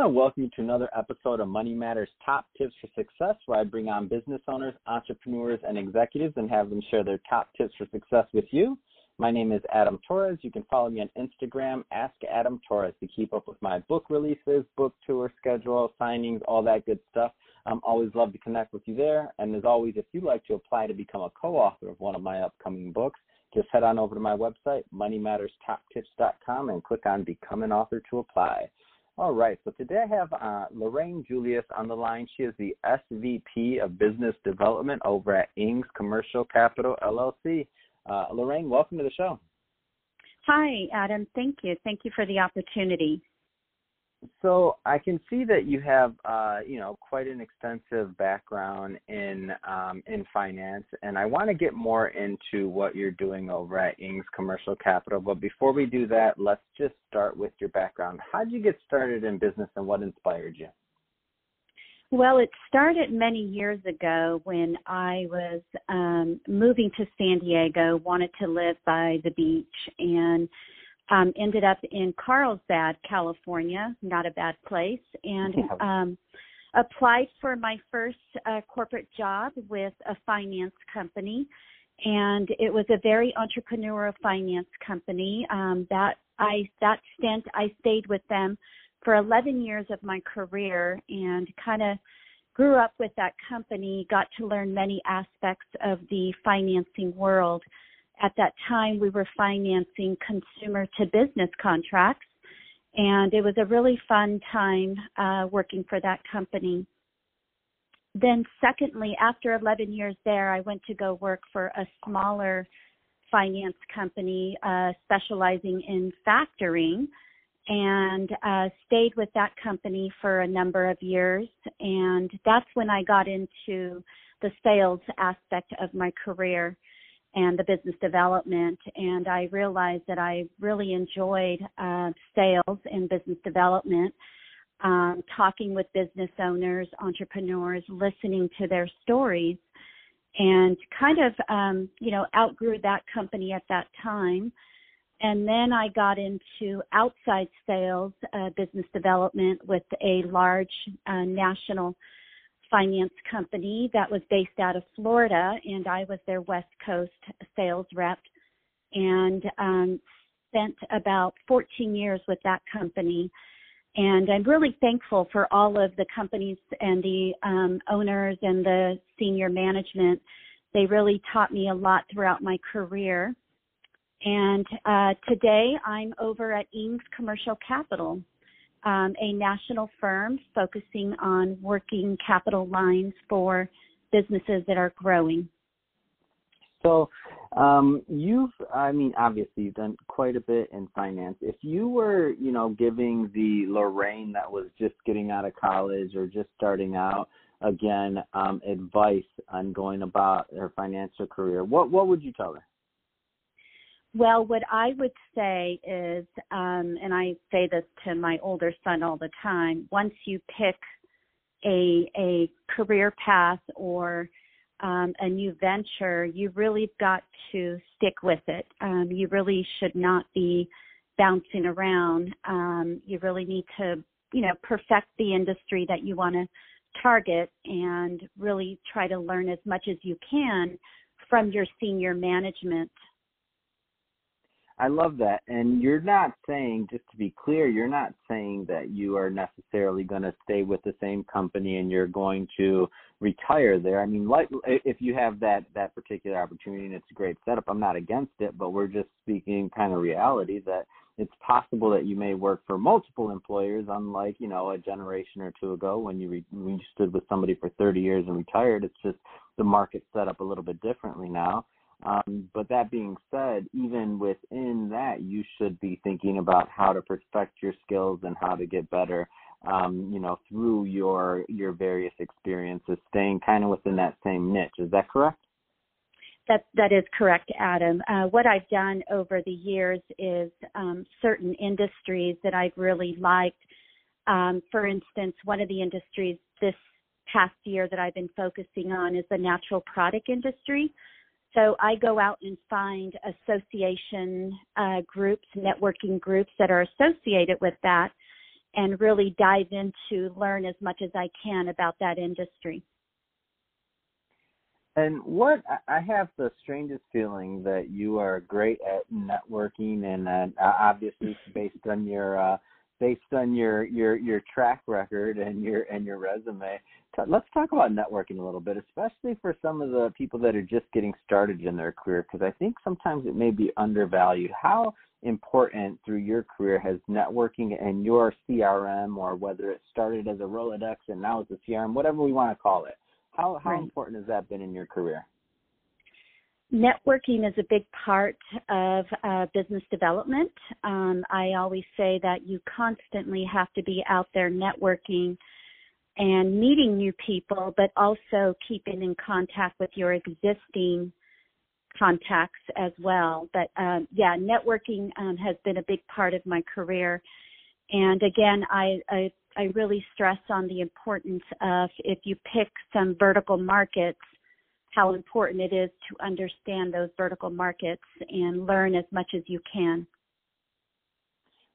want to welcome you to another episode of Money Matters Top Tips for Success, where I bring on business owners, entrepreneurs, and executives and have them share their top tips for success with you. My name is Adam Torres. You can follow me on Instagram, Ask Adam Torres, to keep up with my book releases, book tour schedule, signings, all that good stuff. I'm always love to connect with you there. And as always, if you'd like to apply to become a co-author of one of my upcoming books, just head on over to my website, moneymatterstoptips.com, and click on Become an Author to apply. All right, so today I have uh, Lorraine Julius on the line. She is the SVP of Business Development over at Engs Commercial Capital LLC. Uh, Lorraine, welcome to the show. Hi, Adam. Thank you. Thank you for the opportunity. So I can see that you have, uh, you know, quite an extensive background in um, in finance, and I want to get more into what you're doing over at Engs Commercial Capital. But before we do that, let's just start with your background. How did you get started in business, and what inspired you? Well, it started many years ago when I was um, moving to San Diego, wanted to live by the beach, and um, ended up in Carlsbad, California, not a bad place, and um, applied for my first uh, corporate job with a finance company. And it was a very entrepreneurial finance company. Um, that I that stint I stayed with them for 11 years of my career and kind of grew up with that company. Got to learn many aspects of the financing world at that time we were financing consumer to business contracts and it was a really fun time uh, working for that company. Then secondly after 11 years there i went to go work for a smaller finance company uh, specializing in factoring and uh, stayed with that company for a number of years and that's when i got into the sales aspect of my career and the business development. And I realized that I really enjoyed uh, sales and business development, um, talking with business owners, entrepreneurs, listening to their stories, and kind of, um, you know, outgrew that company at that time. And then I got into outside sales, uh, business development with a large uh, national finance company that was based out of Florida, and I was their West Coast sales rep, and um, spent about 14 years with that company. And I'm really thankful for all of the companies and the um, owners and the senior management. They really taught me a lot throughout my career. And uh, today I'm over at Engs Commercial Capital um, a national firm focusing on working capital lines for businesses that are growing. So, um, you've, I mean, obviously you've done quite a bit in finance. If you were, you know, giving the Lorraine that was just getting out of college or just starting out again um, advice on going about her financial career, what what would you tell her? Well, what I would say is, um, and I say this to my older son all the time, once you pick a a career path or um, a new venture, you really got to stick with it. Um, you really should not be bouncing around. Um, you really need to, you know, perfect the industry that you want to target and really try to learn as much as you can from your senior management I love that. And you're not saying, just to be clear, you're not saying that you are necessarily going to stay with the same company and you're going to retire there. I mean, like if you have that that particular opportunity and it's a great setup, I'm not against it, but we're just speaking kind of reality that it's possible that you may work for multiple employers, unlike you know a generation or two ago when you re- when you stood with somebody for 30 years and retired. It's just the market set up a little bit differently now. Um, but that being said, even within that, you should be thinking about how to perfect your skills and how to get better. Um, you know, through your your various experiences, staying kind of within that same niche. Is that correct? That that is correct, Adam. Uh, what I've done over the years is um, certain industries that I've really liked. Um, for instance, one of the industries this past year that I've been focusing on is the natural product industry. So I go out and find association uh, groups, networking groups that are associated with that, and really dive into learn as much as I can about that industry. And what I have the strangest feeling that you are great at networking, and uh, obviously based on your uh, based on your your your track record and your and your resume. Let's talk about networking a little bit, especially for some of the people that are just getting started in their career, because I think sometimes it may be undervalued. How important through your career has networking and your CRM, or whether it started as a Rolodex and now it's a CRM, whatever we want to call it. How how right. important has that been in your career? Networking is a big part of uh, business development. Um, I always say that you constantly have to be out there networking and meeting new people, but also keeping in contact with your existing contacts as well. But um, yeah, networking um, has been a big part of my career. And again, I, I I really stress on the importance of if you pick some vertical markets, how important it is to understand those vertical markets and learn as much as you can.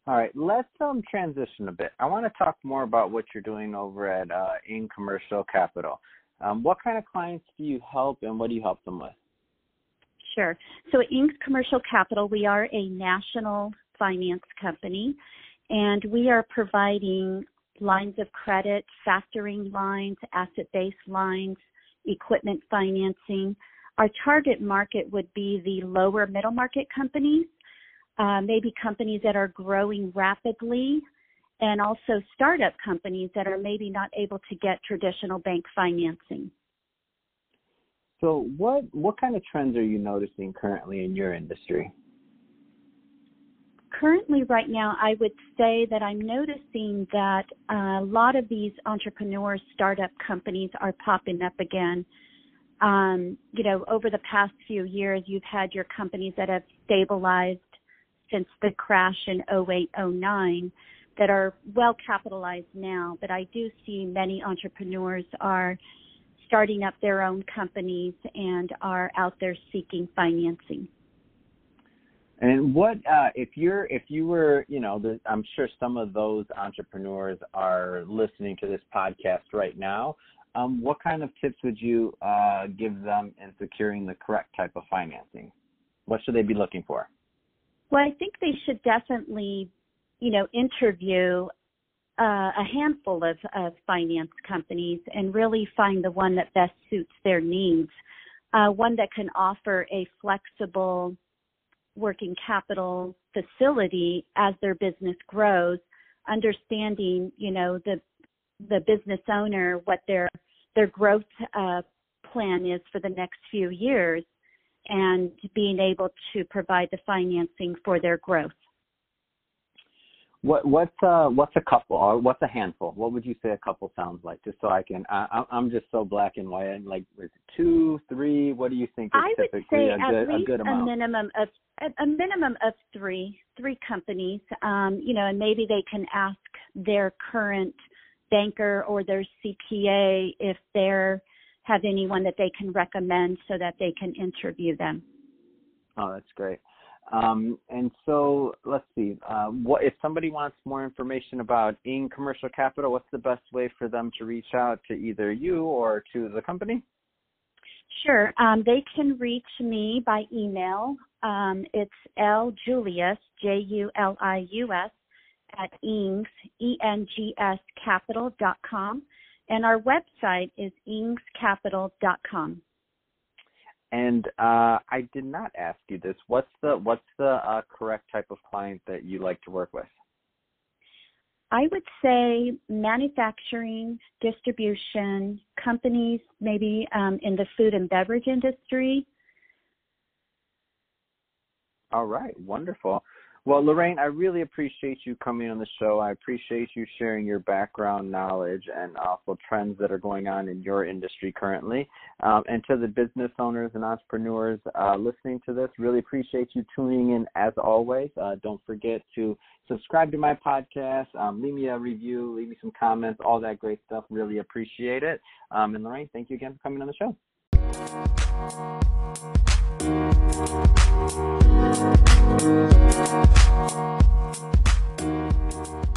All right, let's um transition a bit. I want to talk more about what you're doing over at uh, Engs Commercial Capital. Um, what kind of clients do you help, and what do you help them with? Sure. So at Engs Commercial Capital, we are a national finance company, and we are providing lines of credit, factoring lines, asset-based lines, equipment financing. Our target market would be the lower middle market companies, uh, maybe companies that are growing rapidly, and also startup companies that are maybe not able to get traditional bank financing. So, what what kind of trends are you noticing currently in your industry? Currently right now i would say that i'm noticing that a lot of these entrepreneurs startup companies are popping up again. Um, you know over the past few years you've had your companies that have stabilized since the crash in 08 09 that are well capitalized now but i do see many entrepreneurs are starting up their own companies and are out there seeking financing and what uh, if you're if you were you know the, I'm sure some of those entrepreneurs are listening to this podcast right now. Um, what kind of tips would you uh, give them in securing the correct type of financing? What should they be looking for? Well, I think they should definitely, you know, interview uh, a handful of, of finance companies and really find the one that best suits their needs. Uh, one that can offer a flexible working capital facility as their business grows, understanding, you know, the the business owner what their their growth uh, plan is for the next few years, and being able to provide the financing for their growth. What what's uh what's a couple or what's a handful? What would you say a couple sounds like? Just so I can. I, I'm just so black and white. And like, is two, three? What do you think is I typically a good a good amount? A minimum of a minimum of three three companies. Um, you know, and maybe they can ask their current banker or their CPA if they're have anyone that they can recommend so that they can interview them. Oh, that's great. Um, and so let's see. Uh, what if somebody wants more information about Engs Commercial Capital? What's the best way for them to reach out to either you or to the company? Sure. Um, they can reach me by email. Um, it's L Julius J U L I U S at Engs E N G S Capital dot com, and our website is engscapital.com. And uh, I did not ask you this. What's the what's the uh, correct type of client that you like to work with? I would say manufacturing, distribution, companies maybe um, in the food and beverage industry. All right, wonderful. Well, Lorraine, I really appreciate you coming on the show. I appreciate you sharing your background knowledge and also trends that are going on in your industry currently. Um, and to the business owners and entrepreneurs uh, listening to this, really appreciate you tuning in as always. Uh, don't forget to subscribe to my podcast, um, leave me a review, leave me some comments, all that great stuff. Really appreciate it. Um, and Lorraine, thank you again for coming on the show. Thank you.